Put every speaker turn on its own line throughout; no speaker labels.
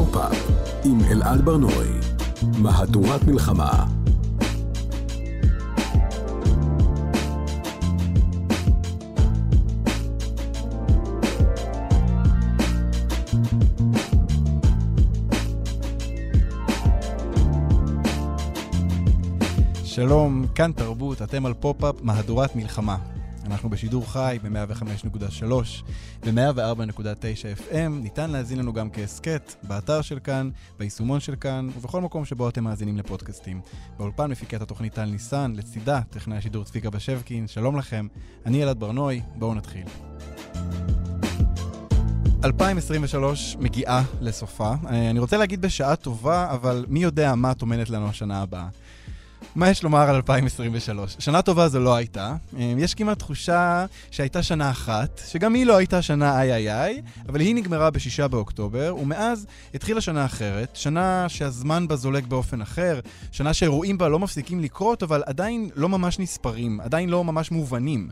פופ-אפ עם אלעד ברנועי, מהדורת מלחמה.
שלום, כאן תרבות, אתם על פופ-אפ מהדורת מלחמה. אנחנו בשידור חי ב-105.3 ו-104.9 FM. ניתן להאזין לנו גם כהסכת, באתר של כאן, ביישומון של כאן, ובכל מקום שבו אתם מאזינים לפודקאסטים. באולפן מפיקת התוכנית טל ניסן, לצידה טכנאי השידור צביקה בשבקין. שלום לכם, אני אלעד ברנועי, בואו נתחיל. 2023 מגיעה לסופה. אה, אני רוצה להגיד בשעה טובה, אבל מי יודע מה טומנת לנו השנה הבאה. מה יש לומר על 2023? שנה טובה זו לא הייתה. אה, יש כמעט תחושה שהייתה שנה אחת, שגם היא לא הייתה שנה איי איי איי, אבל היא נגמרה בשישה באוקטובר, ומאז התחילה שנה אחרת, שנה שהזמן בה זולג באופן אחר, שנה שאירועים בה לא מפסיקים לקרות, אבל עדיין לא ממש נספרים, עדיין לא ממש מובנים.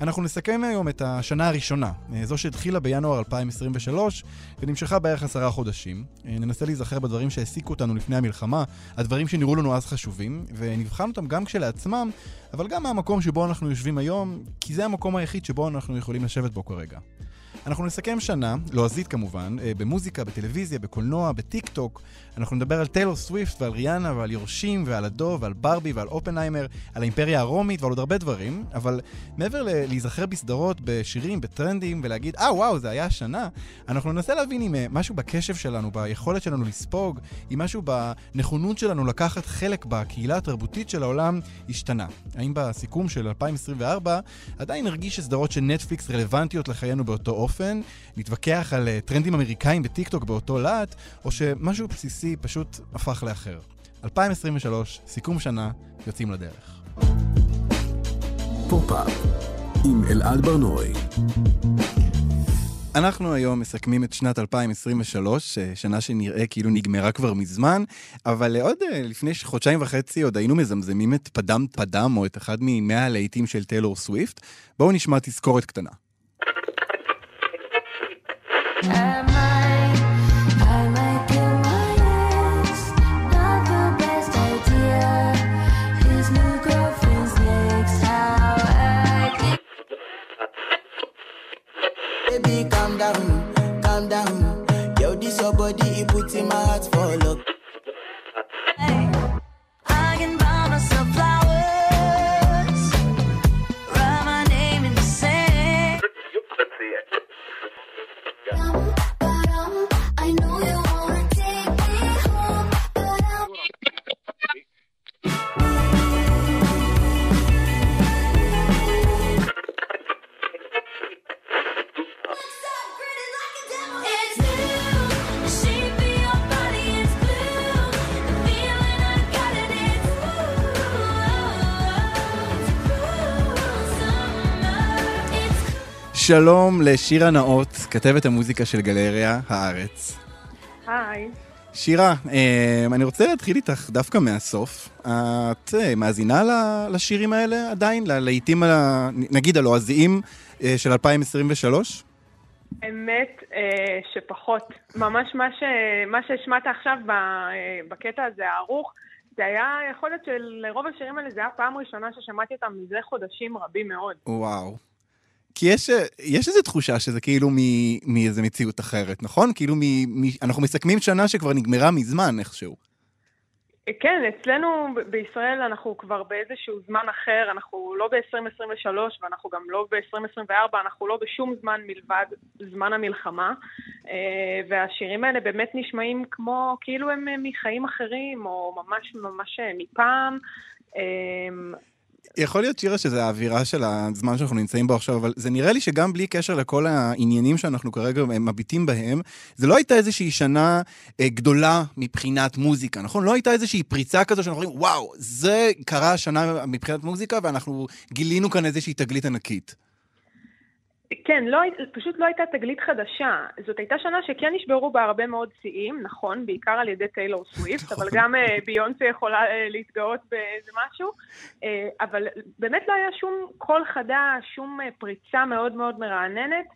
אנחנו נסכם היום את השנה הראשונה, אה, זו שהתחילה בינואר 2023 ונמשכה בערך עשרה חודשים. אה, ננסה להיזכר בדברים שהעסיקו אותנו לפני המלחמה, הדברים שנראו לנו אז חשובים, ונבחן אותם גם כשלעצמם, אבל גם מהמקום שבו אנחנו יושבים היום, כי זה המקום היחיד שבו אנחנו יכולים לשבת בו כרגע. אנחנו נסכם שנה, לועזית כמובן, אה, במוזיקה, בטלוויזיה, בקולנוע, בטיק טוק. אנחנו נדבר על טיילור סוויפט ועל ריאנה ועל יורשים ועל הדוב ועל ברבי ועל אופנהיימר, על האימפריה הרומית ועל עוד הרבה דברים, אבל מעבר ל- להיזכר בסדרות, בשירים, בטרנדים ולהגיד, אה וואו, זה היה השנה, אנחנו ננסה להבין אם אה, משהו בקשב שלנו, ביכולת שלנו לספוג, אם משהו בנכונות שלנו לקחת חלק בקהילה התרבותית של העולם השתנה. האם בסיכום של 2024 עדיין נרגיש שסדרות של נטפליקס רלוונטיות לחיינו באותו אופן, נתווכח על אה, טרנדים אמריקאים בטיקטוק באותו להט, או שמשהו בסיסי פשוט הפך לאחר. 2023, סיכום שנה, יוצאים לדרך.
פופ-אפ עם אלעד ברנועי.
אנחנו היום מסכמים את שנת 2023, אה, שנה שנראה כאילו נגמרה כבר מזמן, אבל עוד אה, לפני חודשיים וחצי עוד היינו מזמזמים את Padam Padam, או את אחד ממאה הלהיטים של טיילור סוויפט. בואו נשמע תזכורת קטנה.
Baby, calm down, calm down. Yo, this your body, it puts in my heart for look.
שלום לשירה נאות, כתבת המוזיקה של גלריה הארץ.
היי.
שירה, אה, אני רוצה להתחיל איתך דווקא מהסוף. את אה, מאזינה לשירים האלה עדיין? ללהיטים, נגיד הלועזיים אה, של 2023?
האמת אה, שפחות. ממש מה, ש... מה שהשמעת עכשיו בקטע הזה הארוך, זה היה, יכול להיות שלרוב השירים האלה זה היה פעם ראשונה ששמעתי אותם מזה חודשים רבים מאוד.
וואו. כי יש, יש איזו תחושה שזה כאילו מאיזו מציאות אחרת, נכון? כאילו מ, מ, אנחנו מסכמים שנה שכבר נגמרה מזמן איכשהו.
כן, אצלנו בישראל אנחנו כבר באיזשהו זמן אחר, אנחנו לא ב-2023 ואנחנו גם לא ב-2024, אנחנו לא בשום זמן מלבד זמן המלחמה. אה, והשירים האלה באמת נשמעים כמו, כאילו הם אה, מחיים אחרים, או ממש ממש אה, מפעם.
יכול להיות, שירה, שזה האווירה של הזמן שאנחנו נמצאים בו עכשיו, אבל זה נראה לי שגם בלי קשר לכל העניינים שאנחנו כרגע מביטים בהם, זה לא הייתה איזושהי שנה אה, גדולה מבחינת מוזיקה, נכון? לא הייתה איזושהי פריצה כזו שאנחנו אומרים, וואו, זה קרה השנה מבחינת מוזיקה, ואנחנו גילינו כאן איזושהי תגלית ענקית.
כן, לא, פשוט לא הייתה תגלית חדשה. זאת הייתה שנה שכן נשברו בה הרבה מאוד שיאים, נכון, בעיקר על ידי טיילור סוויפט, אבל גם אה, ביונסה יכולה אה, להתגאות באיזה משהו. אה, אבל באמת לא היה שום קול חדש, שום פריצה מאוד מאוד מרעננת.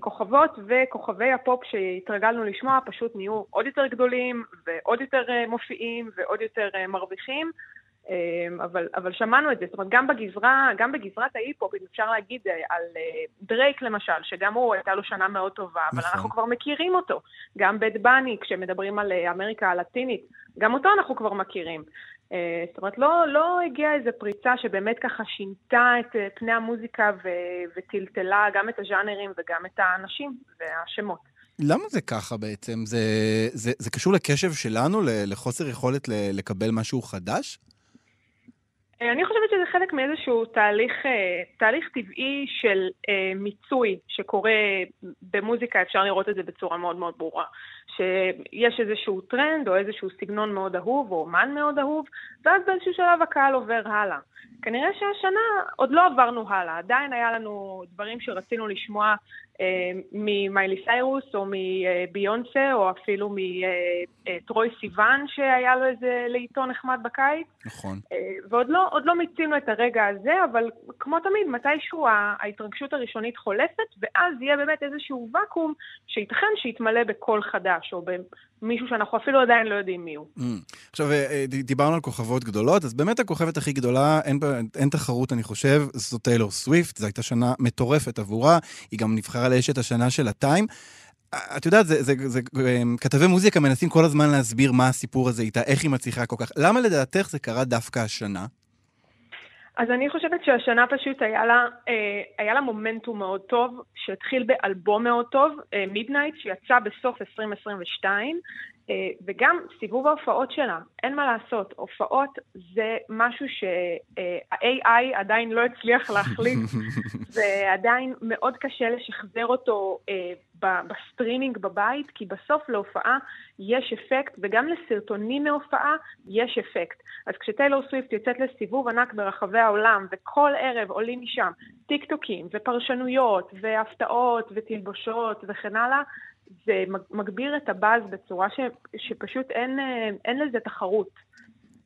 כוכבות וכוכבי הפופ שהתרגלנו לשמוע פשוט נהיו עוד יותר גדולים ועוד יותר מופיעים ועוד יותר מרוויחים. אה, אבל, אבל שמענו את זה, זאת אומרת, גם בגזרה, גם בגזרת ההיפ-הופ, אם אפשר להגיד אה, על אה, דרייק למשל, שגם הוא, הייתה לו שנה מאוד טובה, אבל
נכון.
אנחנו כבר מכירים אותו. גם באד באני, כשמדברים על אה, אמריקה הלטינית, גם אותו אנחנו כבר מכירים. זאת אומרת, לא, לא הגיעה איזו פריצה שבאמת ככה שינתה את פני המוזיקה ו- וטלטלה גם את הז'אנרים וגם את האנשים והשמות.
למה זה ככה בעצם? זה, זה, זה קשור לקשב שלנו, לחוסר יכולת לקבל משהו חדש?
אה, אני חושבת שזה חלק מאיזשהו תהליך, אה, תהליך טבעי של אה, מיצוי שקורה במוזיקה, אפשר לראות את זה בצורה מאוד מאוד ברורה. שיש איזשהו טרנד או איזשהו סגנון מאוד אהוב או אומן מאוד אהוב, ואז באיזשהו שלב הקהל עובר הלאה. כנראה שהשנה עוד לא עברנו הלאה, עדיין היה לנו דברים שרצינו לשמוע אה, ממיילי סיירוס או מביונסה או אפילו מטרוי סיוון שהיה לו איזה להיטון נחמד בקיץ.
נכון.
אה, ועוד לא, לא מיצינו את הרגע הזה, אבל כמו תמיד, מתישהו ההתרגשות הראשונית חולפת, ואז יהיה באמת איזשהו ואקום שייתכן שיתמלא בקול חדש, או במישהו שאנחנו אפילו עדיין לא יודעים מי הוא.
Mm. עכשיו, אה, אה, דיברנו על כוכבות גדולות, אז באמת הכוכבת הכי גדולה, אין, אין תחרות, אני חושב, זו טיילור סוויפט, זו הייתה שנה מטורפת עבורה, היא גם נבחרה לאשת השנה של הטיים. את יודעת, זה, זה, זה, אה, כתבי מוזיקה מנסים כל הזמן להסביר מה הסיפור הזה איתה, איך היא מצליחה כל כך. למה לדעתך זה קרה דווקא השנה?
אז אני חושבת שהשנה פשוט היה לה, אה, היה לה מומנטום מאוד טוב, שהתחיל באלבום מאוד טוב, Midnights, שיצא בסוף 2022, אה, וגם סיבוב ההופעות שלה, אין מה לעשות, הופעות זה משהו שה-AI עדיין לא הצליח להחליף, ועדיין מאוד קשה לשחזר אותו אה, בסטרימינג בבית, כי בסוף להופעה יש אפקט, וגם לסרטונים מהופעה יש אפקט. אז כשטיילור סוויפט יוצאת לסיבוב ענק ברחבי העולם, וכל ערב עולים משם טיקטוקים ופרשנויות והפתעות ותלבושות וכן הלאה, זה מג- מגביר את הבאז בצורה ש, שפשוט אין, אה, אין לזה תחרות.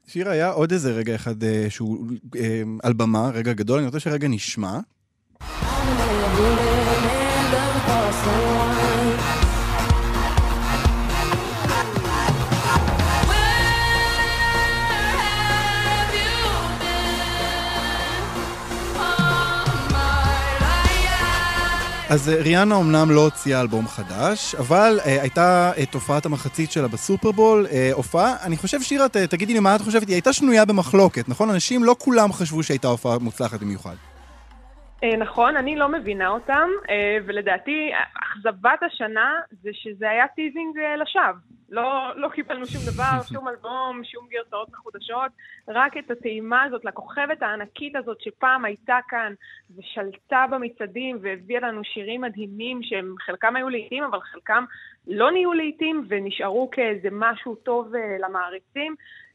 שיר, היה עוד איזה רגע אחד אה, שהוא אה, על במה, רגע גדול, אני רוצה שרגע נשמע. אז אה, ריאנה אמנם לא הוציאה אלבום חדש, אבל אה, הייתה אה, הופעת המחצית שלה בסופרבול, אה, הופעה, אני חושב, שירה, תגידי לי מה את חושבת, היא הייתה שנויה במחלוקת, נכון? אנשים לא כולם חשבו שהייתה הופעה מוצלחת במיוחד.
אה, נכון, אני לא מבינה אותם, אה, ולדעתי אכזבת השנה זה שזה היה teasing אה, לשווא. לא, לא קיבלנו שום דבר, שום אלבום, שום גרסאות מחודשות, רק את הטעימה הזאת לכוכבת הענקית הזאת שפעם הייתה כאן ושלטה במצעדים והביאה לנו שירים מדהימים שהם חלקם היו לעיתים אבל חלקם לא נהיו לעיתים ונשארו כאיזה משהו טוב למעריצים.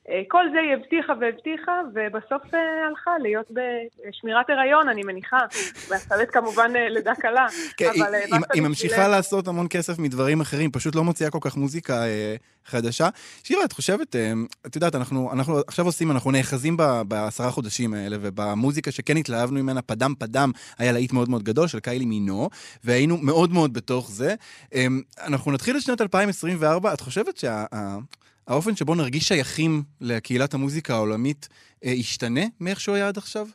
אה, כל זה היא הבטיחה והבטיחה, ובסוף אה, הלכה להיות בשמירת הריון, אני מניחה. והסרט כמובן אה, לידה קלה.
כן, היא,
אה,
היא, היא ממשיכה. לעשות המון כסף מדברים אחרים, פשוט לא מוציאה כל כך מוזיקה אה, חדשה. שירה, את חושבת, אה, את יודעת, אנחנו, אנחנו עכשיו עושים, אנחנו נאחזים ב- בעשרה חודשים האלה, ובמוזיקה שכן התלהבנו ממנה, פדם פדם, היה להיט מאוד מאוד גדול של קיילי מינו, והיינו מאוד מאוד בתוך זה. אה, אנחנו נתחיל את שנת 2024, את חושבת שה... האופן שבו נרגיש שייכים לקהילת המוזיקה העולמית אה, ישתנה מאיך שהוא היה עד עכשיו?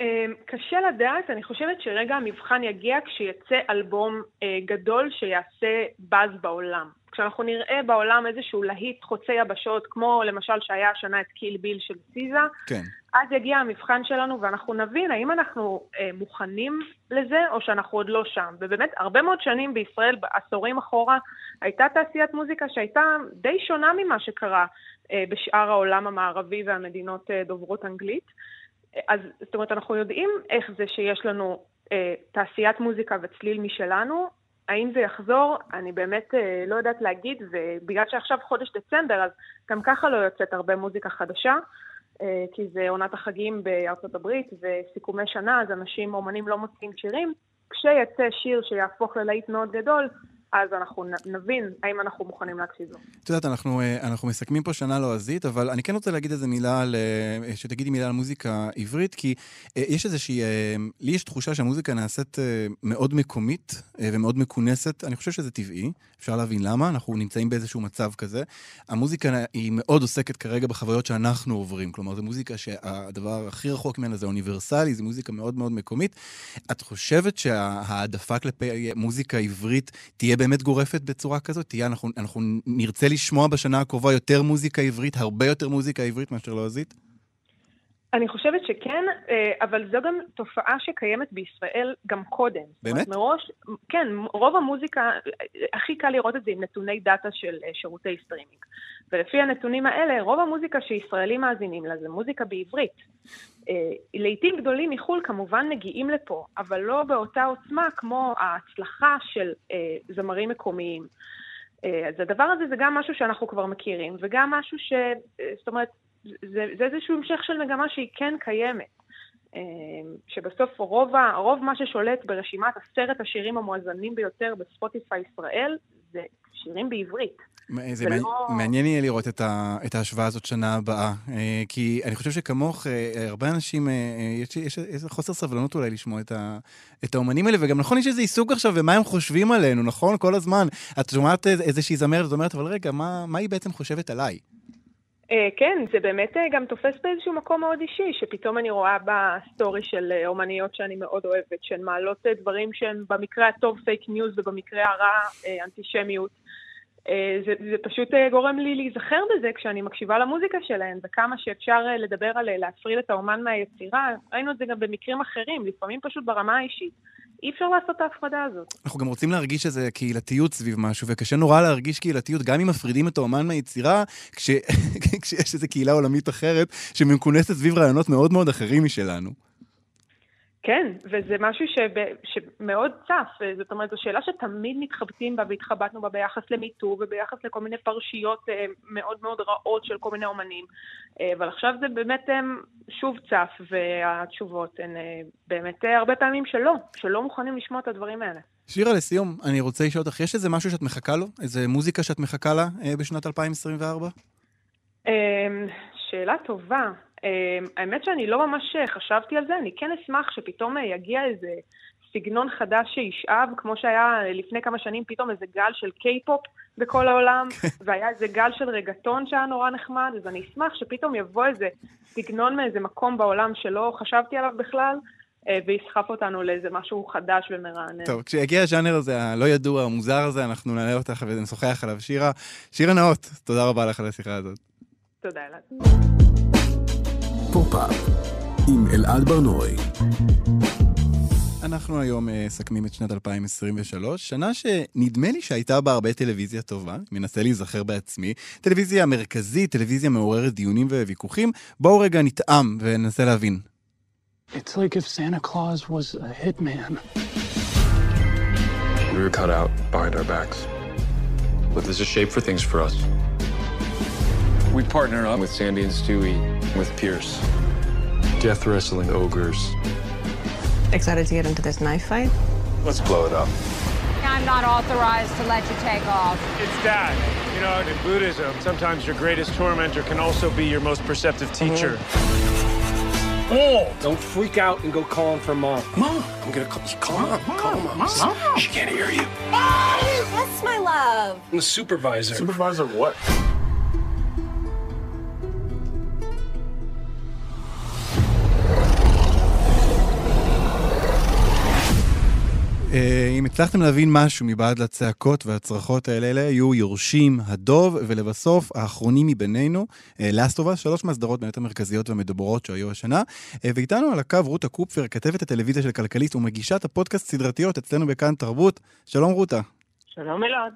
אמ, קשה לדעת, אני חושבת שרגע המבחן יגיע כשיצא אלבום אה, גדול שיעשה באז בעולם. כשאנחנו נראה בעולם איזשהו להיט חוצה יבשות, כמו למשל שהיה השנה את קיל ביל של סיזה,
כן.
אז יגיע המבחן שלנו ואנחנו נבין האם אנחנו אה, מוכנים לזה או שאנחנו עוד לא שם. ובאמת, הרבה מאוד שנים בישראל, עשורים אחורה, הייתה תעשיית מוזיקה שהייתה די שונה ממה שקרה אה, בשאר העולם המערבי והמדינות אה, דוברות אנגלית. אז זאת אומרת, אנחנו יודעים איך זה שיש לנו אה, תעשיית מוזיקה וצליל משלנו. האם זה יחזור? אני באמת אה, לא יודעת להגיד, ובגלל שעכשיו חודש דצמבר, אז גם ככה לא יוצאת הרבה מוזיקה חדשה. אה, כי זה עונת החגים בארצות הברית וסיכומי שנה, אז אנשים, אומנים לא מוציאים שירים. כשיצא שיר שיהפוך ללהיט מאוד גדול, אז אנחנו נבין האם אנחנו מוכנים להקשיב לו.
את יודעת, אנחנו, אה, אנחנו מסכמים פה שנה לועזית, אבל אני כן רוצה להגיד איזה מילה, על, אה, שתגידי מילה על מוזיקה עברית, כי אה, יש איזושהי, לי יש תחושה שהמוזיקה נעשית מאוד מקומית ומאוד מכונסת. אני חושב שזה טבעי, אפשר להבין למה, אנחנו נמצאים באיזשהו מצב כזה. המוזיקה היא מאוד עוסקת כרגע בחוויות שאנחנו עוברים, כלומר, זו מוזיקה שהדבר הכי רחוק ממנה זה אוניברסלי, זו מוזיקה מאוד מאוד מקומית. את חושבת שההעדפה כלפי מוזיקה עברית תהיה באמת גורפת בצורה כזאת? תהיה, אנחנו, אנחנו נרצה לשמוע בשנה הקרובה יותר מוזיקה עברית, הרבה יותר מוזיקה עברית מאשר לועזית?
אני חושבת שכן, אה, אבל זו גם תופעה שקיימת בישראל גם קודם.
באמת?
מראש, כן, רוב המוזיקה, אה, הכי קל לראות את זה עם נתוני דאטה של אה, שירותי סטרימינג. ולפי הנתונים האלה, רוב המוזיקה שישראלים מאזינים לה זה מוזיקה בעברית. להיטים גדולים מחו"ל כמובן מגיעים לפה, אבל לא באותה עוצמה כמו ההצלחה של זמרים מקומיים. אז הדבר הזה זה גם משהו שאנחנו כבר מכירים, וגם משהו ש... זאת אומרת, זה, זה איזשהו המשך של מגמה שהיא כן קיימת. אה, שבסוף רוב, ה- רוב מה ששולט ברשימת עשרת השירים המואזנים ביותר בספוטיפיי ישראל זה שירים בעברית.
זה
ולא-
מעניין- יהיה לראות את, ה, את ההשוואה הזאת שנה הבאה, אה, כי אני חושב שכמוך, אה, הרבה אנשים, אה, יש, יש איזה חוסר סבלנות אולי לשמוע את, ה, את האומנים האלה, וגם נכון, יש איזה עיסוק עכשיו ומה הם חושבים עלינו, נכון? כל הזמן. את שומעת איז- איזושהי זמרת, את אומרת, אבל רגע, מה, מה היא בעצם חושבת עליי?
אה, כן, זה באמת אה, גם תופס באיזשהו מקום מאוד אישי, שפתאום אני רואה בסטורי של אה, אומניות שאני מאוד אוהבת, שהן מעלות דברים שהם במקרה הטוב פייק ניוז ובמקרה הרע אנטישמיות. אה, זה, זה פשוט אה, גורם לי להיזכר בזה כשאני מקשיבה למוזיקה שלהן, וכמה שאפשר אה, לדבר על להפריד את האומן מהיצירה, ראינו את זה גם במקרים אחרים, לפעמים פשוט ברמה האישית. אי אפשר לעשות את ההפרדה הזאת.
אנחנו גם רוצים להרגיש איזה קהילתיות סביב משהו, וקשה נורא להרגיש קהילתיות, גם אם מפרידים את האומן מהיצירה, כש... כשיש איזו קהילה עולמית אחרת שמכונסת סביב רעיונות מאוד מאוד אחרים משלנו.
כן, וזה משהו שב, שמאוד צף, זאת אומרת, זו שאלה שתמיד מתחבטים בה והתחבטנו בה ביחס למיטו וביחס לכל מיני פרשיות אה, מאוד מאוד רעות של כל מיני אומנים. אה, אבל עכשיו זה באמת אה, שוב צף, והתשובות הן באמת הרבה פעמים שלא, שלא מוכנים לשמוע את הדברים האלה.
שירה, לסיום, אני רוצה לשאול אותך, יש איזה משהו שאת מחכה לו? איזה מוזיקה שאת מחכה לה בשנת 2024?
אמ, שאלה טובה. אמ, האמת שאני לא ממש אה, חשבתי על זה, אני כן אשמח שפתאום אה, יגיע איזה סגנון חדש שישאב, כמו שהיה אה, לפני כמה שנים, פתאום איזה גל של קיי-פופ בכל העולם, והיה איזה גל של רגטון שהיה נורא נחמד, אז אני אשמח שפתאום יבוא איזה סגנון מאיזה מקום בעולם שלא חשבתי עליו בכלל, ויסחף אותנו לאיזה משהו חדש ומרענן.
טוב, כשיגיע הז'אנר הזה, הלא ידוע, המוזר הזה, אנחנו נעלה אותך ונשוחח עליו. שירה, שירה נאות, תודה רבה לך על השיחה הזאת.
תודה, אלעד.
פופ-אפ עם אלעד ברנועי.
אנחנו היום אה, מסכמים את שנת 2023, שנה שנדמה לי שהייתה בה הרבה טלוויזיה טובה, מנסה להיזכר בעצמי. טלוויזיה מרכזית, טלוויזיה מעוררת דיונים וויכוחים. בואו רגע נטעם וננסה להבין.
It's like if Santa Claus was a hitman.
We were cut out behind our backs. But there's a shape for things for us. We partner up with Sandy and Stewie, with Pierce. Death wrestling ogres.
Excited to get into this knife fight?
Let's blow it up.
I'm not authorized to let you take off.
It's that. You know, in Buddhism, sometimes your greatest tormentor can also be your most perceptive mm-hmm. teacher.
Oh, don't freak out and go calling for mom. Mom, I'm gonna call. Call mom. Call mom. mom. She can't hear you.
That's my love.
I'm the supervisor.
Supervisor what?
אם הצלחתם להבין משהו מבעד לצעקות והצרחות האלה, אלה היו יורשים, הדוב, ולבסוף, האחרונים מבינינו, לאסטובה, שלוש מהסדרות באמת המרכזיות והמדוברות שהיו השנה. אה, ואיתנו על הקו רותה קופפר, כתבת הטלוויזיה של כלכליסט ומגישת הפודקאסט סדרתיות אצלנו בכאן תרבות. שלום רותה.
שלום אלעד.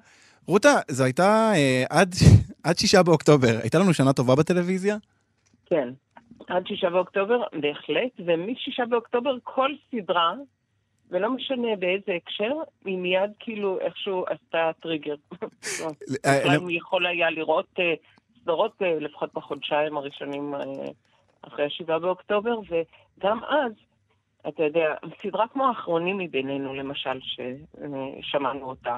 רותה, זו הייתה אה, עד, עד שישה באוקטובר, הייתה לנו שנה טובה בטלוויזיה?
כן, עד שישה באוקטובר, בהחלט, ומשישה באוקטובר כל סדרה, ולא משנה באיזה הקשר, היא מיד כאילו איכשהו עשתה טריגר. בכלל הוא יכול היה לראות אה, סדרות אה, לפחות בחודשיים הראשונים אה, אחרי השבעה באוקטובר, וגם אז, אתה יודע, סדרה כמו האחרונים מבינינו, למשל, ששמענו אותה,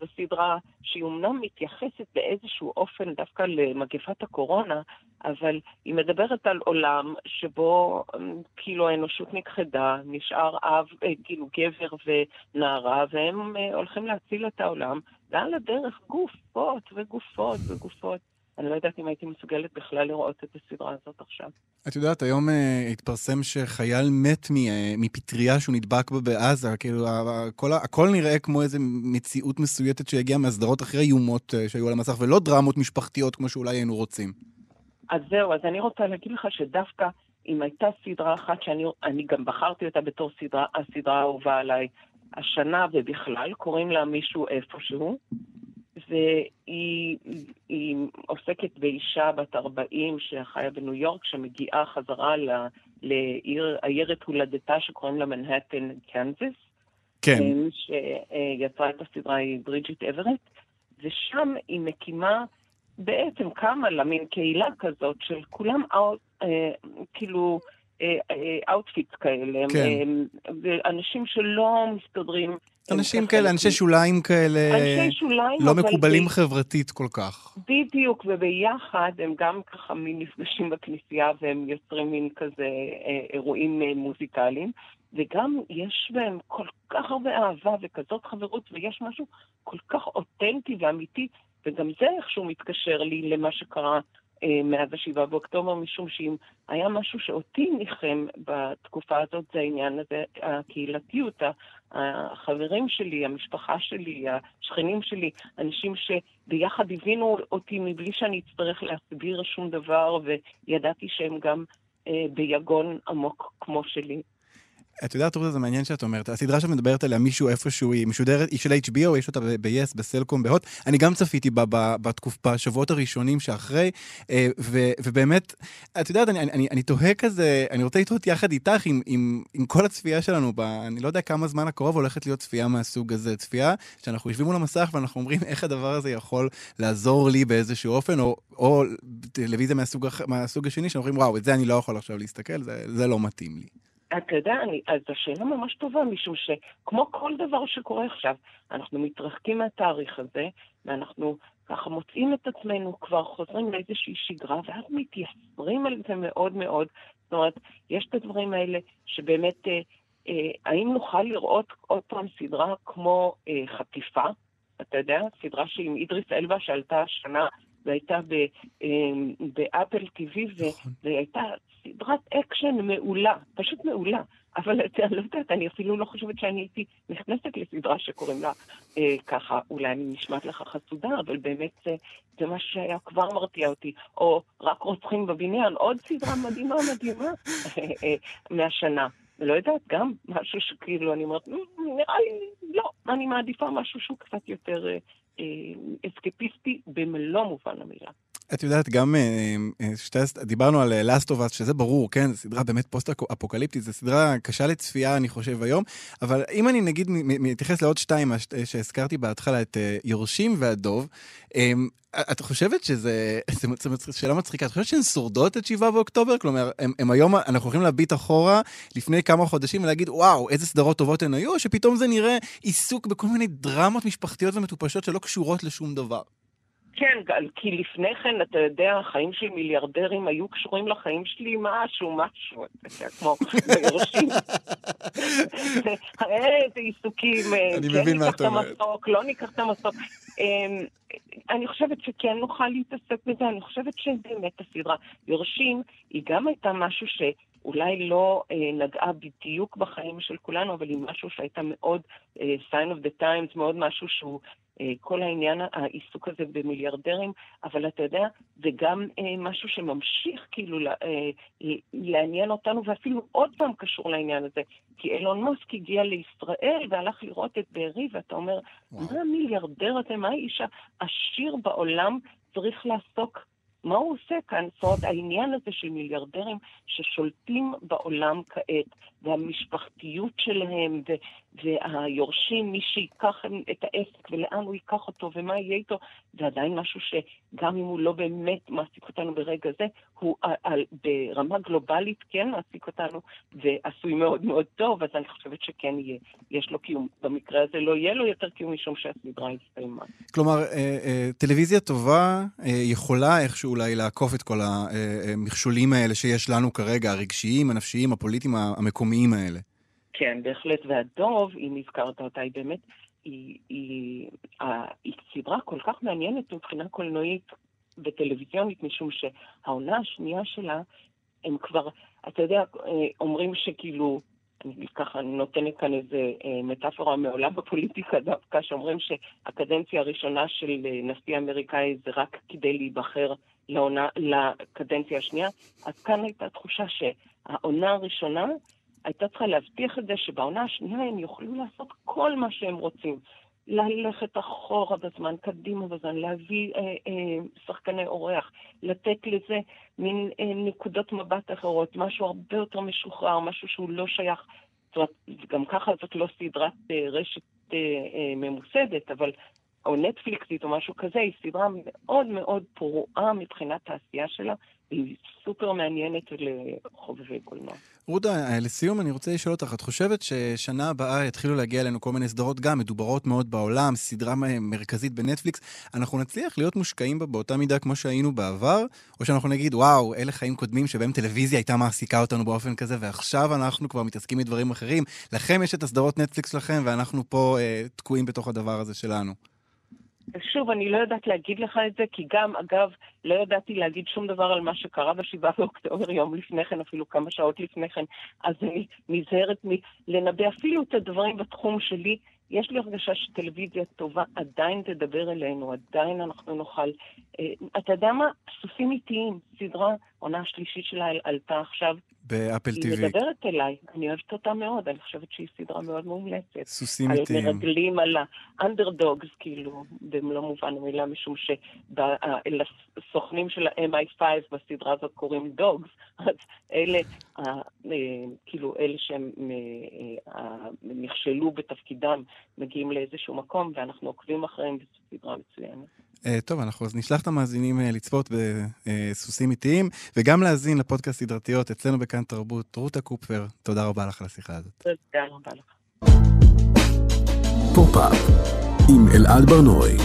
זו סדרה שהיא אומנם מתייחסת באיזשהו אופן דווקא למגפת הקורונה, אבל היא מדברת על עולם שבו אמ, כאילו האנושות נכחדה, נשאר אב, אה, כאילו גבר ונערה, והם אה, הולכים להציל את העולם, ועל הדרך גופות וגופות וגופות. אני לא יודעת אם הייתי מסוגלת בכלל לראות את הסדרה הזאת עכשיו.
את יודעת, היום uh, התפרסם שחייל מת מ, uh, מפטריה שהוא נדבק בה בעזה, כאילו, הכל, הכל נראה כמו איזו מציאות מסויטת שהגיעה מהסדרות הכי איומות uh, שהיו על המסך, ולא דרמות משפחתיות כמו שאולי היינו רוצים.
אז זהו, אז אני רוצה להגיד לך שדווקא אם הייתה סדרה אחת שאני אני גם בחרתי אותה בתור סדרה, הסדרה האהובה עליי השנה ובכלל, קוראים לה מישהו איפשהו, והיא היא עוסקת באישה בת 40 שחיה בניו יורק, שמגיעה חזרה ל, לעיר, עיירת הולדתה שקוראים לה מנהטן, קנזס.
כן.
שיצרה את הסדרה היא ברידג'יט אברט, ושם היא מקימה, בעצם קמה לה מין קהילה כזאת של כולם אה, כאילו misfits כאלה,
כן.
ואנשים שלא מסתדרים.
אנשים כאלה, אנשי שוליים כאלה,
אנשי שוליים,
לא מקובלים
ב-
חברתית כל כך.
בדיוק, וביחד הם גם ככה מין נפגשים בכנסייה והם יוצרים מין כזה אה, אירועים אה, מוזיקליים, וגם יש בהם כל כך הרבה אהבה וכזאת חברות, ויש משהו כל כך אותנטי ואמיתי, וגם זה איכשהו מתקשר לי למה שקרה מאז השבעה באוקטובר, משום שאם היה משהו שאותי ניחם בתקופה הזאת, זה העניין הזה, הקהילתיות, החברים שלי, המשפחה שלי, השכנים שלי, אנשים שביחד הבינו אותי מבלי שאני אצטרך להסביר שום דבר, וידעתי שהם גם אה, ביגון עמוק כמו שלי.
את יודעת, רוזה, זה מעניין שאת אומרת. הסדרה שאת מדברת עליה, מישהו איפשהו, היא משודרת, היא של HBO, יש אותה ב-yes, בסלקום, בהוט. אני גם צפיתי בה בתקופה, בשבועות הראשונים שאחרי, אה, ובאמת, את יודעת, אני, אני, אני תוהה כזה, אני רוצה לתהות יחד איתך עם, עם, עם כל הצפייה שלנו, ב, אני לא יודע כמה זמן הקרוב הולכת להיות צפייה מהסוג הזה. צפייה שאנחנו יושבים מול המסך ואנחנו אומרים איך הדבר הזה יכול לעזור לי באיזשהו אופן, או, או טלוויזיה מהסוג, מהסוג השני, שאומרים, וואו, את זה אני לא יכול עכשיו להסתכל, זה, זה לא מתאים לי.
אתה יודע, אני, אז השאלה ממש טובה, משום שכמו כל דבר שקורה עכשיו, אנחנו מתרחקים מהתאריך הזה, ואנחנו ככה מוצאים את עצמנו, כבר חוזרים לאיזושהי שגרה, ואז מתייסרים על זה מאוד מאוד. זאת אומרת, יש את הדברים האלה שבאמת, אה, אה, האם נוכל לראות עוד פעם סדרה כמו אה, חטיפה? אתה יודע, סדרה שעם אידריס אלבה שעלתה השנה והייתה ב, אה, ב Apple TV, ו- והייתה סדרת אקשן מעולה, פשוט מעולה. אבל אתה לא יודעת, אני אפילו לא חושבת שאני הייתי נכנסת לסדרה שקוראים לה אה, ככה, אולי אני נשמעת לך חסודה, אבל באמת זה, זה מה שהיה כבר מרתיע אותי. או רק רוצחים בבניין, עוד סדרה מדהימה מדהימה אה, אה, מהשנה. לא יודעת, גם משהו שכאילו, אני אומרת, "מ, נראה לי, לא, אני מעדיפה משהו שהוא קצת יותר אה, אה, אסקפיסטי במלוא מובן המילה.
את יודעת, גם אה, אה, שתי, דיברנו על אה, Last of Us, שזה ברור, כן, זו סדרה באמת פוסט-אפוקליפטית, זו סדרה קשה לצפייה, אני חושב, היום, אבל אם אני נגיד מתייחס לעוד שתיים שהזכרתי בהתחלה, את יורשים והדוב, אה, את חושבת שזה, מצ- שאלה מצחיקה, את חושבת שהן שורדות את 7 באוקטובר? כלומר, הם, הם היום, אנחנו יכולים להביט אחורה לפני כמה חודשים ולהגיד, וואו, איזה סדרות טובות הן היו, או שפתאום זה נראה עיסוק בכל מיני דרמות משפחתיות ומטופשות שלא קשורות לשום דבר.
כן, כי לפני כן, אתה יודע, החיים של מיליארדרים היו קשורים לחיים שלי משהו, משהו, אתה יודע, כמו ביורשים. איזה עיסוקים, אה,
אני
כן ניקח
את.
המסוק, לא ניקח את המסוק. אמ, אני חושבת שכן נוכל להתעסק בזה, אני חושבת שבאמת הסדרה יורשים, היא גם הייתה משהו ש... אולי לא אה, נגעה בדיוק בחיים של כולנו, אבל היא משהו שהייתה מאוד אה, sign of the times, מאוד משהו שהוא אה, כל העניין, העיסוק הזה במיליארדרים, אבל אתה יודע, זה גם אה, משהו שממשיך כאילו אה, לעניין אותנו, ואפילו עוד פעם קשור לעניין הזה. כי אילון מאסק הגיע לישראל והלך לראות את בארי, ואתה אומר, מה המיליארדר הזה, מה האיש העשיר בעולם צריך לעסוק מה הוא עושה כאן? זאת אומרת, העניין הזה של מיליארדרים ששולטים בעולם כעת, והמשפחתיות שלהם, ו, והיורשים, מי ייקח את העסק ולאן הוא ייקח אותו ומה יהיה איתו, זה עדיין משהו שגם אם הוא לא באמת מעסיק אותנו ברגע זה, הוא על, על, ברמה גלובלית כן מעסיק אותנו ועשוי מאוד מאוד טוב, אז אני חושבת שכן יהיה, יש לו קיום. במקרה הזה לא יהיה לו יותר קיום משום שהסדרה הסתיימה.
כלומר, אה, אה, טלוויזיה טובה אה, יכולה איכשהו אולי לעקוף את כל המכשולים האלה שיש לנו כרגע, הרגשיים, הנפשיים, הפוליטיים, המקומיים האלה.
כן, בהחלט. והדוב, אם הזכרת אותה, היא באמת, היא, היא, היא סדרה כל כך מעניינת מבחינה קולנועית וטלוויזיונית, משום שהעונה השנייה שלה, הם כבר, אתה יודע, אומרים שכאילו, אני ככה נותנת כאן איזה מטאפורה מעולם הפוליטיקה דווקא, שאומרים שהקדנציה הראשונה של נשיא אמריקאי זה רק כדי להיבחר לעונה, לקדנציה השנייה, אז כאן הייתה תחושה שהעונה הראשונה הייתה צריכה להבטיח את זה שבעונה השנייה הם יוכלו לעשות כל מה שהם רוצים. ללכת אחורה בזמן, קדימה בזמן, להביא אה, אה, שחקני אורח, לתת לזה מין אה, נקודות מבט אחרות, משהו הרבה יותר משוחרר, משהו שהוא לא שייך. זאת אומרת, גם ככה זאת לא סדרת אה, רשת אה, אה, ממוסדת, אבל או נטפליקסית או משהו כזה, היא סדרה מאוד מאוד פרועה מבחינת העשייה שלה, והיא סופר מעניינת לחובבי קולנוע.
רודה, לסיום אני רוצה לשאול אותך, את חושבת ששנה הבאה יתחילו להגיע אלינו כל מיני סדרות גם מדוברות מאוד בעולם, סדרה מרכזית בנטפליקס, אנחנו נצליח להיות מושקעים בה באותה מידה כמו שהיינו בעבר, או שאנחנו נגיד, וואו, אלה חיים קודמים שבהם טלוויזיה הייתה מעסיקה אותנו באופן כזה, ועכשיו אנחנו כבר מתעסקים בדברים אחרים, לכם יש את הסדרות נטפליקס שלכם, ואנחנו פה אה, תקועים בתוך הדבר הזה שלנו.
שוב, אני לא יודעת להגיד לך את זה, כי גם, אגב, לא ידעתי להגיד שום דבר על מה שקרה ב-7 באוקטובר יום לפני כן, אפילו כמה שעות לפני כן, אז אני נזהרת מלנבא אפילו את הדברים בתחום שלי. יש לי הרגשה שטלוויזיה טובה עדיין תדבר אלינו, עדיין אנחנו נוכל... אה, אתה יודע מה? סוסים איטיים, סדרה, עונה השלישית שלה עלתה עכשיו.
באפל TV.
היא מדברת אליי, אני אוהבת אותה מאוד, אני חושבת שהיא סדרה מאוד מומלצת.
סוסים איטיים.
על מרגלים, על האנדרדוגס, כאילו, במלוא מובן המילה, משום שלסוכנים של ה-MI5 בסדרה הזאת קוראים דוגס, אז אלה, כאילו, אלה שהם נכשלו בתפקידם, מגיעים לאיזשהו מקום, ואנחנו עוקבים אחריהם, וזו סדרה מצוינת.
אה, טוב, אנחנו אז נשלח את המאזינים אה, לצפות בסוסים איטיים, וגם להאזין לפודקאסט סדרתיות אצלנו בכאן תרבות. רותה קופפר, תודה רבה לך על השיחה הזאת.
תודה רבה לך.
פופ-אפ עם אלעד ברנועי.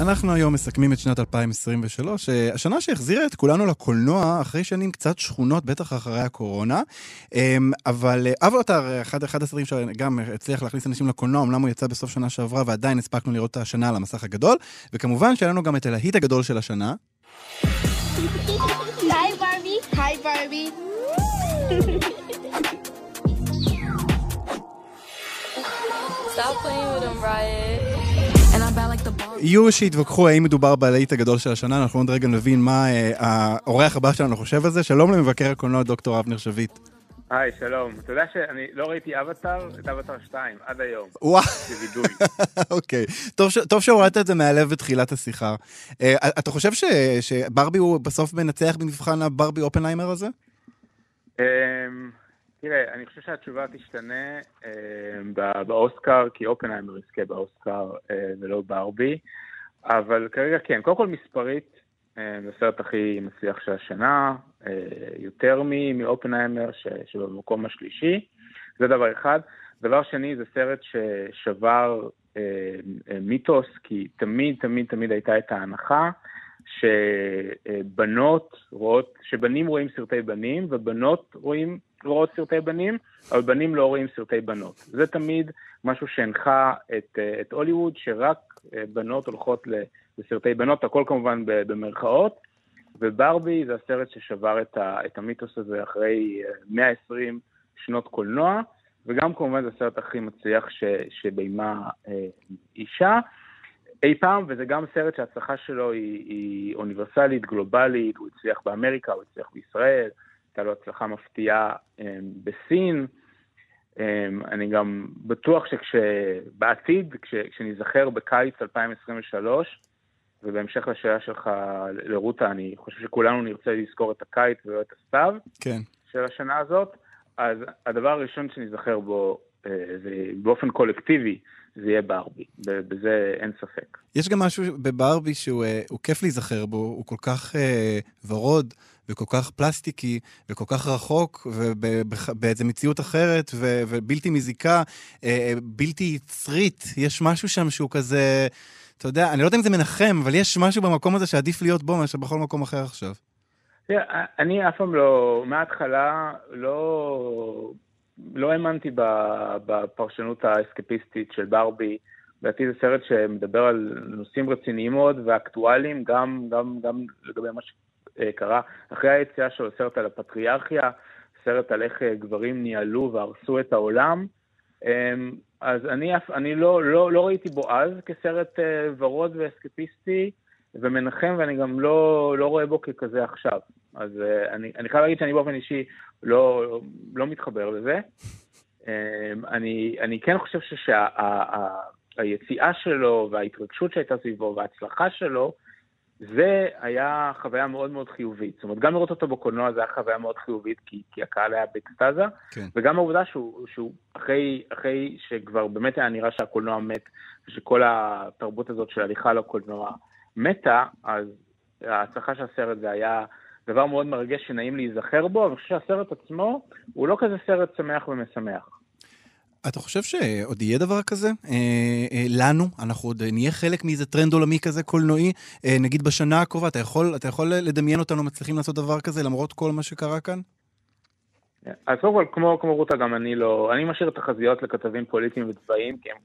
אנחנו היום מסכמים את שנת 2023, אה, השנה שהחזירה את כולנו לקולנוע אחרי שנים קצת שכונות, בטח אחרי הקורונה. אמ, אבל אבוטר, אחד, אחד הסרטים שגם הצליח להכניס אנשים לקולנוע, אמנם הוא יצא בסוף שנה שעברה ועדיין הספקנו לראות את השנה על המסך הגדול. וכמובן שהיה לנו גם את הלהיט הגדול של השנה.
היי ברבי. היי ברבי.
Stop playing with him, Riot.
יהיו שיתווכחו האם מדובר בלהיט הגדול של השנה, אנחנו עוד רגע נבין מה אה, האורח הבא שלנו חושב על זה. שלום למבקר הקולנוע דוקטור אבנר שביט.
היי, שלום. אתה יודע שאני לא ראיתי אבטאר, את אבטאר 2, עד היום.
וואו.
זה וידוי.
אוקיי. טוב, שהורדת את זה מהלב בתחילת השיחה. Uh, אתה חושב. שברבי הוא בסוף מנצח במבחן הברבי אופנהיימר הזה?
תראה, אני חושב שהתשובה תשתנה אה, באוסקר, כי אופנהיימר יזכה באוסקר אה, ולא ברבי, אבל כרגע כן. קודם כל מספרית, אה, זה הסרט הכי מצליח של השנה, אה, יותר מאופנהיימר שבמקום השלישי, זה דבר אחד. דבר שני, זה סרט ששבר אה, אה, מיתוס, כי תמיד, תמיד, תמיד הייתה את ההנחה שבנות רואות, שבנים רואים סרטי בנים ובנות רואים, רואות סרטי בנים, אבל בנים לא רואים סרטי בנות. זה תמיד משהו שהנחה את, את הוליווד, שרק בנות הולכות לסרטי בנות, הכל כמובן במרכאות, וברבי זה הסרט ששבר את, ה, את המיתוס הזה אחרי 120 שנות קולנוע, וגם כמובן זה הסרט הכי מצליח ש, שביימה אה, אישה. אי פעם, וזה גם סרט שההצלחה שלו היא, היא אוניברסלית, גלובלית, הוא הצליח באמריקה, הוא הצליח בישראל, הייתה לו הצלחה מפתיעה אה, בסין. אה, אני גם בטוח שבעתיד, כש, כשניזכר בקיץ 2023, ובהמשך לשאלה שלך לרותה, אני חושב שכולנו נרצה לזכור את הקיץ ולא את הסתיו
כן.
של השנה הזאת, אז הדבר הראשון שניזכר בו, אה, זה באופן קולקטיבי, זה יהיה ברבי. בזה אין ספק.
יש גם משהו בברבי שהוא אה, כיף להיזכר בו, הוא כל כך אה, ורוד וכל כך פלסטיקי וכל כך רחוק ובאיזו מציאות אחרת ו, ובלתי מזיקה, אה, אה, בלתי יצרית. יש משהו שם שהוא כזה, אתה יודע, אני לא יודע אם זה מנחם, אבל יש משהו במקום הזה שעדיף להיות בו מאשר בכל מקום אחר עכשיו.
תראה, אני אף פעם לא, מההתחלה לא, לא האמנתי בפרשנות האסקפיסטית של ברבי. לדעתי זה סרט שמדבר על נושאים רציניים מאוד ואקטואליים, גם, גם, גם לגבי מה שקרה אחרי היציאה שלו, סרט על הפטריארכיה, סרט על איך אה, גברים ניהלו והרסו את העולם. אמ, אז אני, אני לא, לא, לא ראיתי בו אז כסרט אה, ורוד ואסקפיסטי ומנחם, ואני גם לא, לא רואה בו ככזה עכשיו. אז אה, אני, אני חייב להגיד שאני באופן אישי לא, לא מתחבר לזה. אמ, אני, אני כן חושב שהיציאה שלו וההתרגשות שהייתה סביבו וההצלחה שלו, זה היה חוויה מאוד מאוד חיובית. זאת אומרת, גם לראות אותו בקולנוע זה היה חוויה מאוד חיובית, כי, כי הקהל היה באקסטזה,
כן.
וגם העובדה שהוא, שהוא אחרי, אחרי שכבר באמת היה נראה שהקולנוע מת, ושכל התרבות הזאת של הליכה לקולנוע מתה, אז ההצלחה של הסרט זה היה דבר מאוד מרגש שנעים להיזכר בו, אבל אני חושב שהסרט עצמו הוא לא כזה סרט שמח ומשמח.
אתה חושב שעוד יהיה דבר כזה? אה, אה, לנו? אנחנו עוד נהיה חלק מאיזה טרנד עולמי כזה קולנועי? אה, נגיד בשנה הקרובה, אתה יכול, אתה יכול לדמיין אותנו מצליחים לעשות דבר כזה למרות כל מה שקרה כאן?
אז קודם כל, כמו, כמו רותה, גם אני לא, אני משאיר תחזיות לכתבים פוליטיים וצבאיים, כי הם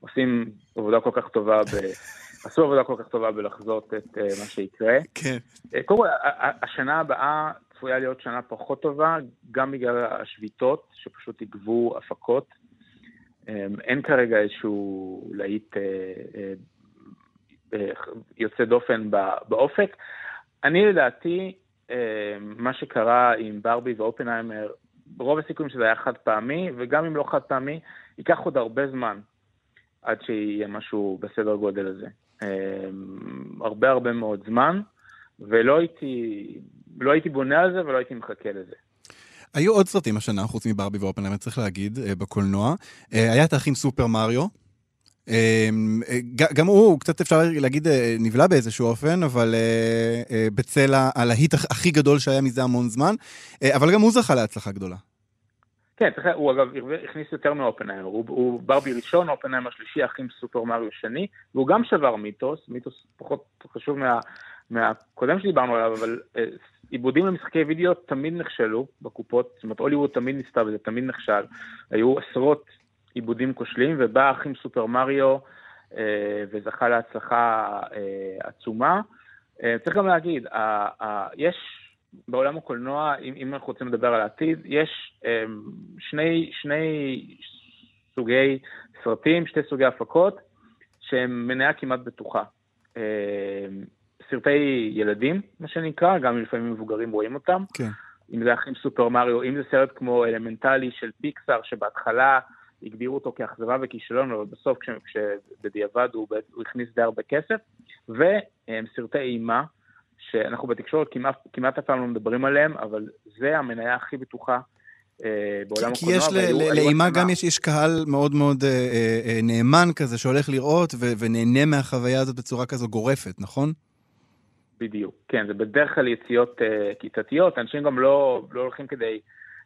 עושים עבודה כל כך טובה, ב, עשו עבודה כל כך טובה בלחזות את uh, מה שיקרה.
כן.
קודם כל, השנה הבאה צפויה להיות שנה פחות טובה, גם בגלל השביתות, שפשוט יגבו הפקות. Um, אין כרגע איזשהו להיט uh, uh, יוצא דופן באופק. אני לדעתי, uh, מה שקרה עם ברבי ואופנהיימר, רוב הסיכויים שזה היה חד פעמי, וגם אם לא חד פעמי, ייקח עוד הרבה זמן עד שיהיה משהו בסדר גודל הזה. Um, הרבה הרבה מאוד זמן, ולא הייתי, לא הייתי בונה על זה ולא הייתי מחכה לזה.
היו עוד סרטים השנה, חוץ מברבי ואופנהיימר, צריך להגיד, אה, בקולנוע. אה, היה את האחים סופר מריו. אה, גם הוא, קצת אפשר להגיד, נבלע באיזשהו אופן, אבל בצל הלהיט הכ- הכי גדול שהיה מזה המון זמן. אבל גם הוא זכה להצלחה גדולה.
כן, הוא אגב הכניס יותר מאופנהיימר, הוא, הוא ברבי ראשון, אופנהיימר שלישי, אחים סופר מריו שני, והוא גם שבר מיתוס, מיתוס פחות חשוב מה, מהקודם שדיברנו עליו, אבל אה, עיבודים למשחקי וידאו תמיד נכשלו בקופות, זאת אומרת הוליווד תמיד ניסתה וזה תמיד נכשל, היו עשרות עיבודים כושלים, ובא אחים סופר מריו אה, וזכה להצלחה אה, עצומה. אה, צריך גם להגיד, ה, ה, יש בעולם הקולנוע, אם, אם אנחנו רוצים לדבר על העתיד, יש אה, שני, שני סוגי סרטים, שתי סוגי הפקות, שהם מניה כמעט בטוחה. אה, סרטי ילדים, מה שנקרא, גם אם לפעמים מבוגרים רואים אותם.
כן.
אם זה אחים סופר מריו, אם זה סרט כמו אלמנטלי של פיקסאר, שבהתחלה הגדירו אותו כאכזבה וכישלון, אבל בסוף כש, כשבדיעבד הוא, הוא הכניס די הרבה כסף, וסרטי אימה, שאנחנו בתקשורת כמעט, כמעט אף פעם לא מדברים עליהם, אבל זה המניה הכי בטוחה אה, בעולם
כי
הקולנוע.
יש לאימה גם יש, יש קהל מאוד מאוד אה, אה, אה, נאמן כזה, שהולך לראות ו- ונהנה מהחוויה הזאת בצורה כזו גורפת, נכון?
בדיוק, כן, זה בדרך כלל יציאות uh, כיתתיות, אנשים גם לא, לא הולכים כדי,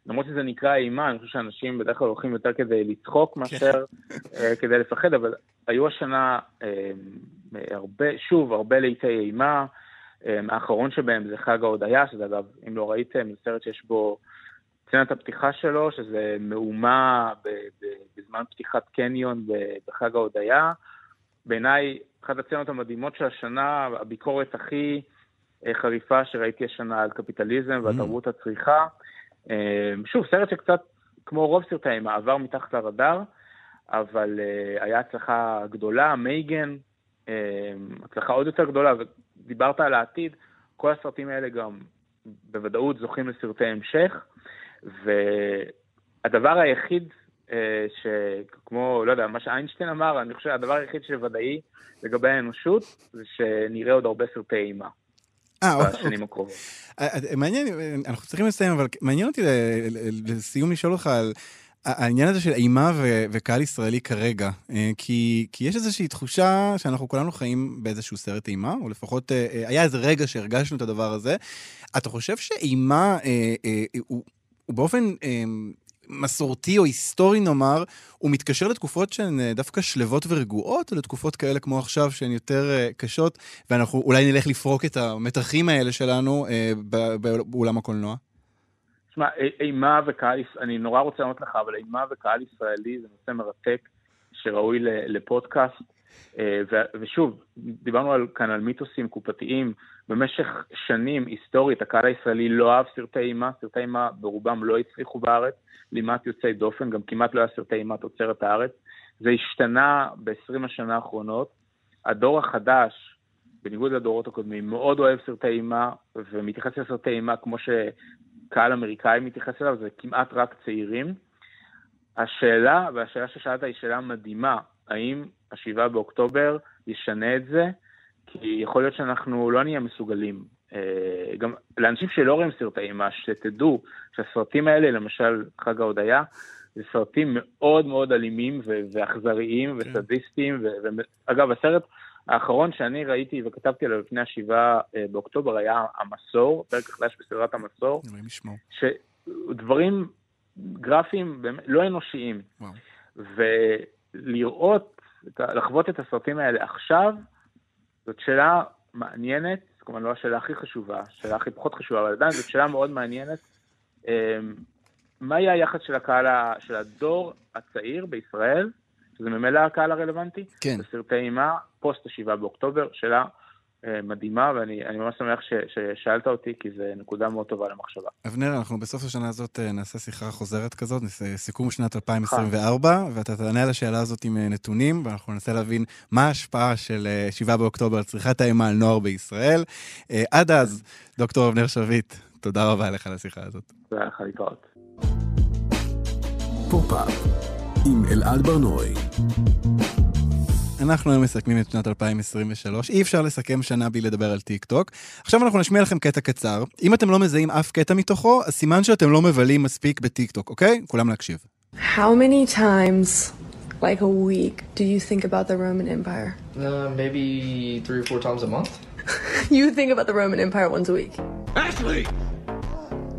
למרות שזה נקרא אימה, אני חושב שאנשים בדרך כלל הולכים יותר כדי לצחוק מאשר uh, כדי לפחד, אבל היו השנה uh, הרבה, שוב, הרבה לעיתי אימה, um, האחרון שבהם זה חג ההודיה, שזה אגב, אם לא ראיתם, זה סרט שיש בו סצנת הפתיחה שלו, שזה מהומה בזמן פתיחת קניון בחג ההודיה. בעיניי, אחת הסצנות המדהימות של השנה, הביקורת הכי אה, חריפה שראיתי השנה על קפיטליזם והתרבות הצריכה. אה, שוב, סרט שקצת, כמו רוב סרטי האימה, עבר מתחת לרדאר, אבל אה, היה הצלחה גדולה, מייגן, הצלחה עוד יותר גדולה, ודיברת על העתיד, כל הסרטים האלה גם בוודאות זוכים לסרטי המשך, והדבר היחיד שכמו, לא יודע, מה שאיינשטיין אמר, אני חושב שהדבר היחיד שוודאי לגבי האנושות, זה שנראה עוד הרבה סרטי אימה.
אה,
בשנים הקרובות.
אה, אה, מעניין, אה, אנחנו צריכים לסיים, אבל מעניין אותי לסיום לשאול אותך על העניין הזה של אימה ו- וקהל ישראלי כרגע. אה, כי, כי יש איזושהי תחושה שאנחנו כולנו חיים באיזשהו סרט אימה, או לפחות אה, אה, היה איזה רגע שהרגשנו את הדבר הזה. אתה חושב שאימה אה, אה, הוא, הוא באופן אה, מסורתי או היסטורי נאמר, הוא מתקשר לתקופות שהן אה, דווקא שלוות ורגועות, או לתקופות כאלה כמו עכשיו שהן יותר אה, קשות, ואנחנו אולי נלך לפרוק את המתחים האלה שלנו אה, באולם הקולנוע?
תשמע, א- אימה וקהל, אני נורא רוצה לענות לך, אבל אימה וקהל ישראלי זה נושא מרתק שראוי לפודקאסט. אה, ושוב, דיברנו על, כאן על מיתוסים קופתיים. במשך שנים, היסטורית, הקהל הישראלי לא אהב סרטי אימה, סרטי אימה ברובם לא הצליחו בארץ, לימת יוצאי דופן, גם כמעט לא היה סרטי אימה תוצרת הארץ. זה השתנה ב-20 השנה האחרונות. הדור החדש, בניגוד לדורות הקודמים, מאוד אוהב סרטי אימה, ומתייחס לסרטי אימה כמו שקהל אמריקאי מתייחס אליו, זה כמעט רק צעירים. השאלה, והשאלה ששאלת היא שאלה מדהימה, האם השבעה באוקטובר ישנה את זה? כי יכול להיות שאנחנו לא נהיה מסוגלים. אה, גם לאנשים שלא רואים סרטי אימה, שתדעו שהסרטים האלה, למשל חג ההודיה, זה סרטים מאוד מאוד אלימים ואכזריים וסדיסטיים. ו- ו- אגב, הסרט האחרון שאני ראיתי וכתבתי עליו לפני השבעה אה, באוקטובר היה המסור, פרק חדש בסדרת המסור.
אלוהים ישמור.
שדברים גרפיים באמת לא אנושיים.
וואו.
ולראות, לחוות את הסרטים האלה עכשיו, זאת שאלה מעניינת, כמובן לא השאלה הכי חשובה, השאלה הכי פחות חשובה, אבל עדיין זאת שאלה מאוד מעניינת. אמ, מה יהיה היחס של הקהל, של הדור הצעיר בישראל, שזה ממילא הקהל הרלוונטי,
כן.
בסרטי אימה, פוסט השבעה באוקטובר, שאלה מדהימה, ואני אני ממש שמח ש, ששאלת אותי, כי זו נקודה מאוד טובה למחשבה.
אבנר, אנחנו בסוף השנה הזאת אה, נעשה שיחה חוזרת כזאת, נעשה סיכום שנת 2024, ואתה תענה על השאלה הזאת עם אה, נתונים, ואנחנו ננסה להבין מה ההשפעה של אה, 7 באוקטובר על צריכת האימה של נוער בישראל. אה, עד אז, דוקטור אבנר שביט, תודה רבה לך על השיחה הזאת.
תודה לך להתראות.
פופ-אפ עם אלעד ברנועי.
אנחנו היום מסכמים את שנת 2023, אי אפשר לסכם שנה בלי לדבר על טיק טוק. עכשיו אנחנו נשמיע לכם קטע קצר. אם אתם לא מזהים אף קטע מתוכו, אז סימן שאתם לא מבלים מספיק בטיק טוק, אוקיי? כולם להקשיב.
How many times, like a week, do you think about the Roman Empire?
Uh, maybe three or four times a month.
you think about the Roman Empire once a week.
Ashley!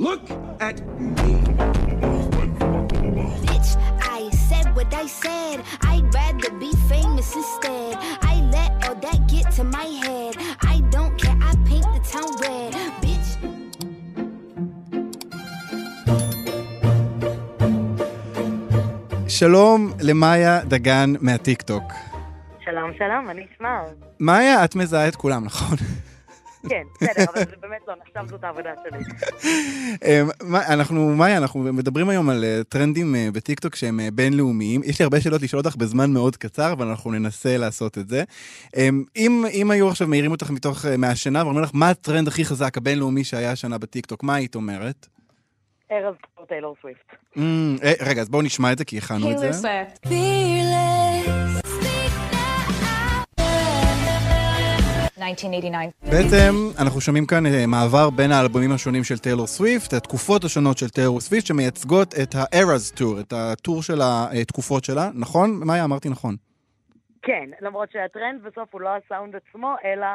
Look at
Bitch, I said what I said. I'd famous instead. I let all that get to my head. I don't care, I paint the town red. Bitch,
שלום למאיה דגן מהטיק טוק.
שלום, שלום, מה נשמע?
מאיה, את מזהה את כולם, נכון?
כן, בסדר, אבל זה באמת לא נחשב זאת העבודה שלי.
מה- אנחנו, מאיה, אנחנו מדברים היום על אה, טרנדים אה, בטיקטוק שהם אה, בינלאומיים. יש לי הרבה שאלות לשאול אותך בזמן מאוד קצר, אבל אנחנו ננסה לעשות את זה. אם, אם היו עכשיו מעירים אותך מתוך, אה, מהשינה ואומרים לך, מה הטרנד הכי חזק הבינלאומי שהיה השנה בטיקטוק, מה היית אומרת?
Eras טיילור סוויפט.
אה, רגע, אז בואו נשמע את זה, כי הכנו את זה.
1989.
בעצם אנחנו שומעים כאן אה, מעבר בין האלבומים השונים של טיילור סוויפט, התקופות השונות של טיילור סוויפט שמייצגות את ה-Eras Tour, את ה tour של התקופות שלה, נכון? מאיה, אמרתי נכון.
כן, למרות שהטרנד בסוף הוא לא הסאונד עצמו, אלא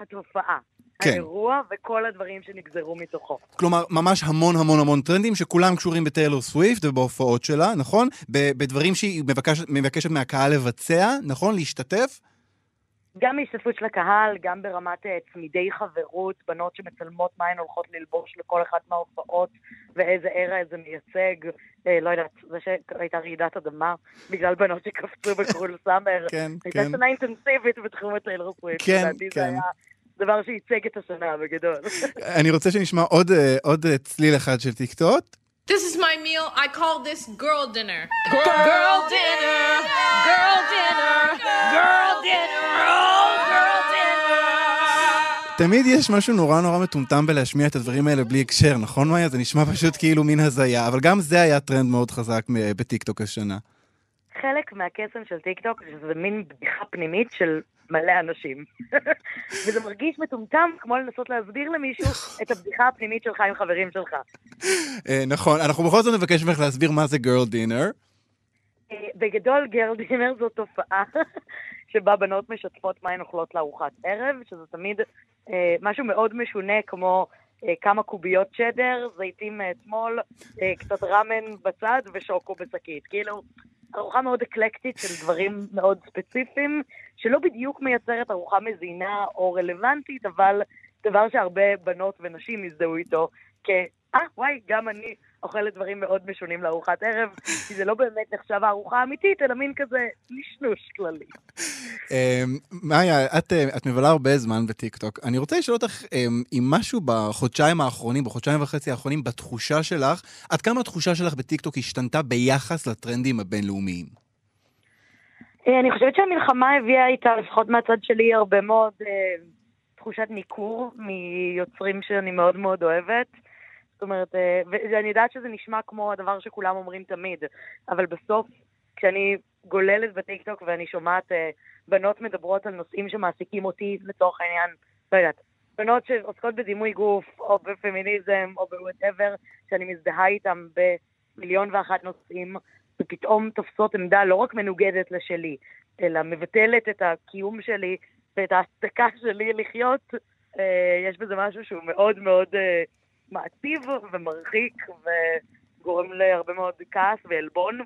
התופעה.
כן.
האירוע וכל הדברים שנגזרו מתוכו.
כלומר, ממש המון המון המון טרנדים שכולם קשורים בטיילור סוויפט ובהופעות שלה, נכון? בדברים שהיא מבקשת, מבקשת מהקהל לבצע, נכון? להשתתף?
גם מהשתתפות של הקהל, גם ברמת אה, צמידי חברות, בנות שמצלמות מה הן הולכות ללבוש לכל אחת מההופעות, ואיזה ערה זה מייצג. אה, לא יודעת, זה שהייתה רעידת אדמה, בגלל בנות שקפצו ב Cruel Summer.
כן,
הייתה
כן.
שנה אינטנסיבית בתחום הטיילור סוויפט.
כן, כן.
דבר שייצג את השנה בגדול.
אני רוצה שנשמע עוד, אה, עוד אה, צליל אחד של טיקטוק.
This is my meal. I call this girl dinner. Girl, dinner. Girl dinner. Girl dinner. Oh, girl dinner.
תמיד יש משהו נורא נורא מטומטם בלהשמיע את הדברים האלה בלי הקשר, נכון מאיה? זה נשמע פשוט כאילו מין הזיה, אבל גם זה היה טרנד מאוד חזק מ- בטיקטוק השנה.
חלק מהקסם של טיקטוק זה שזה מין בדיחה פנימית של מלא אנשים. וזה מרגיש מטומטם כמו לנסות להסביר למישהו את הבדיחה הפנימית שלך עם חברים שלך.
אה, נכון, אנחנו בכל זאת נבקש ממך להסביר מה זה girl dinner.
אה, בגדול girl dinner זו תופעה שבה בנות משתפות מה הן אוכלות לארוחת ערב, שזה תמיד אה, משהו מאוד משונה כמו אה, כמה קוביות צ'דר, זיתים מאתמול, אה, קצת ראמן בצד ושוקו בשקית. כאילו, ארוחה מאוד אקלקטית של דברים מאוד ספציפיים, שלא בדיוק מייצרת ארוחה מזינה או רלוונטית, אבל דבר שהרבה בנות ונשים יזדהו איתו כ... אה, וואי, גם אני אוכלת דברים מאוד משונים לארוחת ערב, כי זה לא באמת נחשב הארוחה האמיתית, אלא מין כזה נשנוש כללי.
אמ, מאיה, את, אה, את מבלה הרבה זמן בטיקטוק. אני רוצה לשאול אותך אמ, אם משהו בחודשיים האחרונים, בחודשיים וחצי האחרונים, בתחושה שלך, עד כמה התחושה שלך בטיקטוק השתנתה ביחס לטרנדים הבינלאומיים?
אה, אני חושבת שהמלחמה הביאה איתה, לפחות מהצד שלי, הרבה מאוד אה, תחושת ניכור מיוצרים שאני מאוד מאוד אוהבת. זאת אומרת, אה, ואני יודעת שזה נשמע כמו הדבר שכולם אומרים תמיד, אבל בסוף, כשאני גוללת בטיקטוק ואני שומעת אה, בנות מדברות על נושאים שמעסיקים אותי, לצורך העניין, לא יודעת, בנות שעוסקות בדימוי גוף, או בפמיניזם, או בוואטאבר, שאני מזדהה איתם במיליון ואחת נושאים, ופתאום תופסות עמדה לא רק מנוגדת לשלי, אלא מבטלת את הקיום שלי ואת ההצדקה שלי לחיות, אה, יש בזה משהו שהוא מאוד מאוד מעציב ומרחיק וגורם להרבה מאוד כעס ועלבון.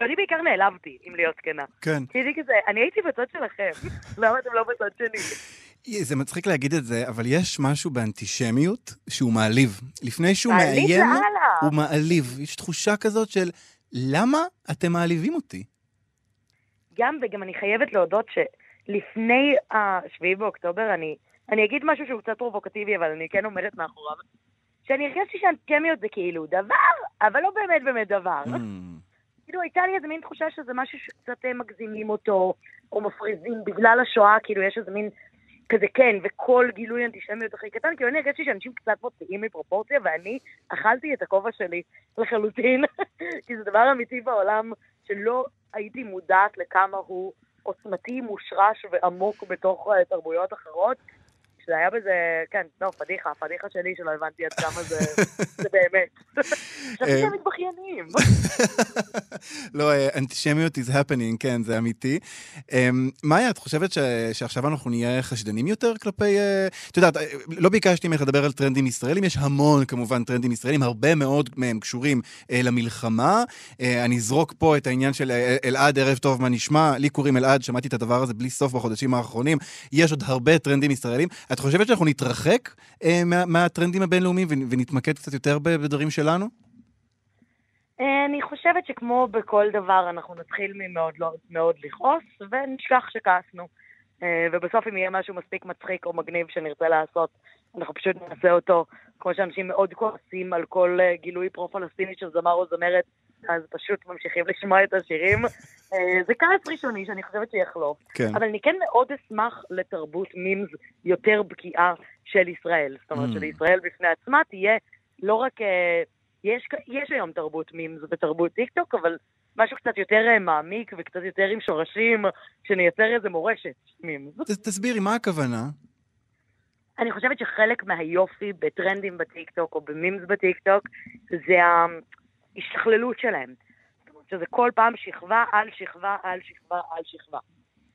ואני בעיקר נעלבתי, אם להיות כנה.
כן.
כי הייתי כזה, אני הייתי בצד שלכם, למה אתם לא בצד שלי?
זה מצחיק להגיד את זה, אבל יש משהו באנטישמיות שהוא מעליב. לפני שהוא מאיים. הוא מעליב. יש תחושה כזאת של, למה אתם מעליבים אותי?
גם, וגם אני חייבת להודות שלפני ה-7 באוקטובר, אני, אני אגיד משהו שהוא קצת פרובוקטיבי, אבל אני כן עומדת מאחוריו, שאני הרגשתי שאנטישמיות זה כאילו דבר, אבל לא באמת באמת דבר. כאילו, הייתה לי איזה מין תחושה שזה משהו שקצת אה, מגזימים אותו, או מפריזים בגלל השואה, כאילו יש איזה מין כזה כן, וכל גילוי אנטישמיות הכי קטן, כאילו אני הרגשתי שאנשים קצת מוציאים מפרופורציה, ואני אכלתי את הכובע שלי לחלוטין, כי זה דבר אמיתי בעולם, שלא הייתי מודעת לכמה הוא עוצמתי, מושרש ועמוק בתוך אה, תרבויות אחרות. שזה היה בזה, כן, לא, פדיחה, הפדיחה שלי שלא הבנתי עד כמה זה, זה באמת. חשבתי שהם מתבכיינים.
לא, אה, אנטישמיות is happening, כן, זה אמיתי. אמ, מאיה, את חושבת שעכשיו אנחנו נהיה חשדנים יותר כלפי... אה, את יודעת, אה, לא ביקשתי ממך לדבר על טרנדים ישראלים, יש המון כמובן טרנדים ישראלים, הרבה מאוד מהם קשורים אה, למלחמה. אה, אני אזרוק פה את העניין של אה, אלעד, ערב טוב, מה נשמע? לי קוראים אלעד, שמעתי את הדבר הזה בלי סוף בחודשים האחרונים. יש עוד הרבה טרנדים ישראלים. את חושבת שאנחנו נתרחק אה, מה, מהטרנדים הבינלאומיים ונ- ונתמקד קצת יותר בדברים שלנו?
אה, אני חושבת שכמו בכל דבר, אנחנו נתחיל ממאוד לא, מאוד לכעוס, ונשכח שכעסנו. אה, ובסוף אם יהיה משהו מספיק מצחיק או מגניב שנרצה לעשות, אנחנו פשוט נעשה אותו, כמו שאנשים מאוד כועסים על כל אה, גילוי פרו-פלסטיני של זמר או זמרת, אז פשוט ממשיכים לשמוע את השירים. אה, זה כעס ראשוני שאני חושבת שיחלוף.
כן.
אבל אני כן מאוד אשמח לתרבות מימס יותר בקיאה של ישראל. זאת אומרת
Mm.
שלישראל בפני עצמה תהיה לא רק... אה, יש, יש היום תרבות memes ותרבות טיקטוק, אבל משהו קצת יותר אה, מעמיק וקצת יותר עם שורשים, שנייצר איזה מורשת
memes. תסבירי, מה הכוונה?
אני חושבת שחלק מהיופי בטרנדים בטיקטוק או ב memes בטיקטוק זה ההשתכללות שלהם. שזה כל פעם שכבה על שכבה על שכבה על שכבה.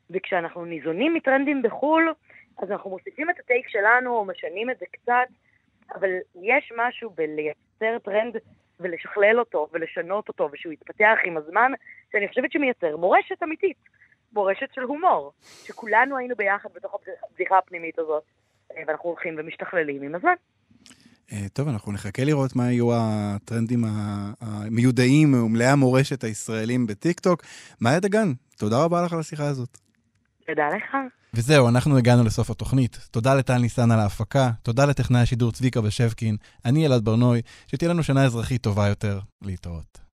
וכשאנחנו ניזונים מטרנדים בחו"ל, אז אנחנו מוסיפים את ה take שלנו או משנים את זה קצת, אבל יש משהו בלייצר טרנד ולשכלל אותו ולשנות אותו ושהוא יתפתח עם הזמן, שאני חושבת שמייצר מורשת אמיתית. מורשת של הומור, שכולנו היינו ביחד בתוך הבדיחה הפנימית הזאת, ואנחנו הולכים ומשתכללים עם הזמן.
אה, טוב, אנחנו נחכה לראות מה יהיו הטרנדים המיודעים ומלאי המורשת הישראלים בטיקטוק. מאיה דגן, תודה רבה לך על השיחה הזאת.
תודה לך.
וזהו, אנחנו הגענו לסוף התוכנית. תודה לטל ניסן על ההפקה, תודה לטכנאי השידור צביקה בשבקין, אני אלעד ברנוי, שתהיה לנו שנה אזרחית טובה יותר. להתראות.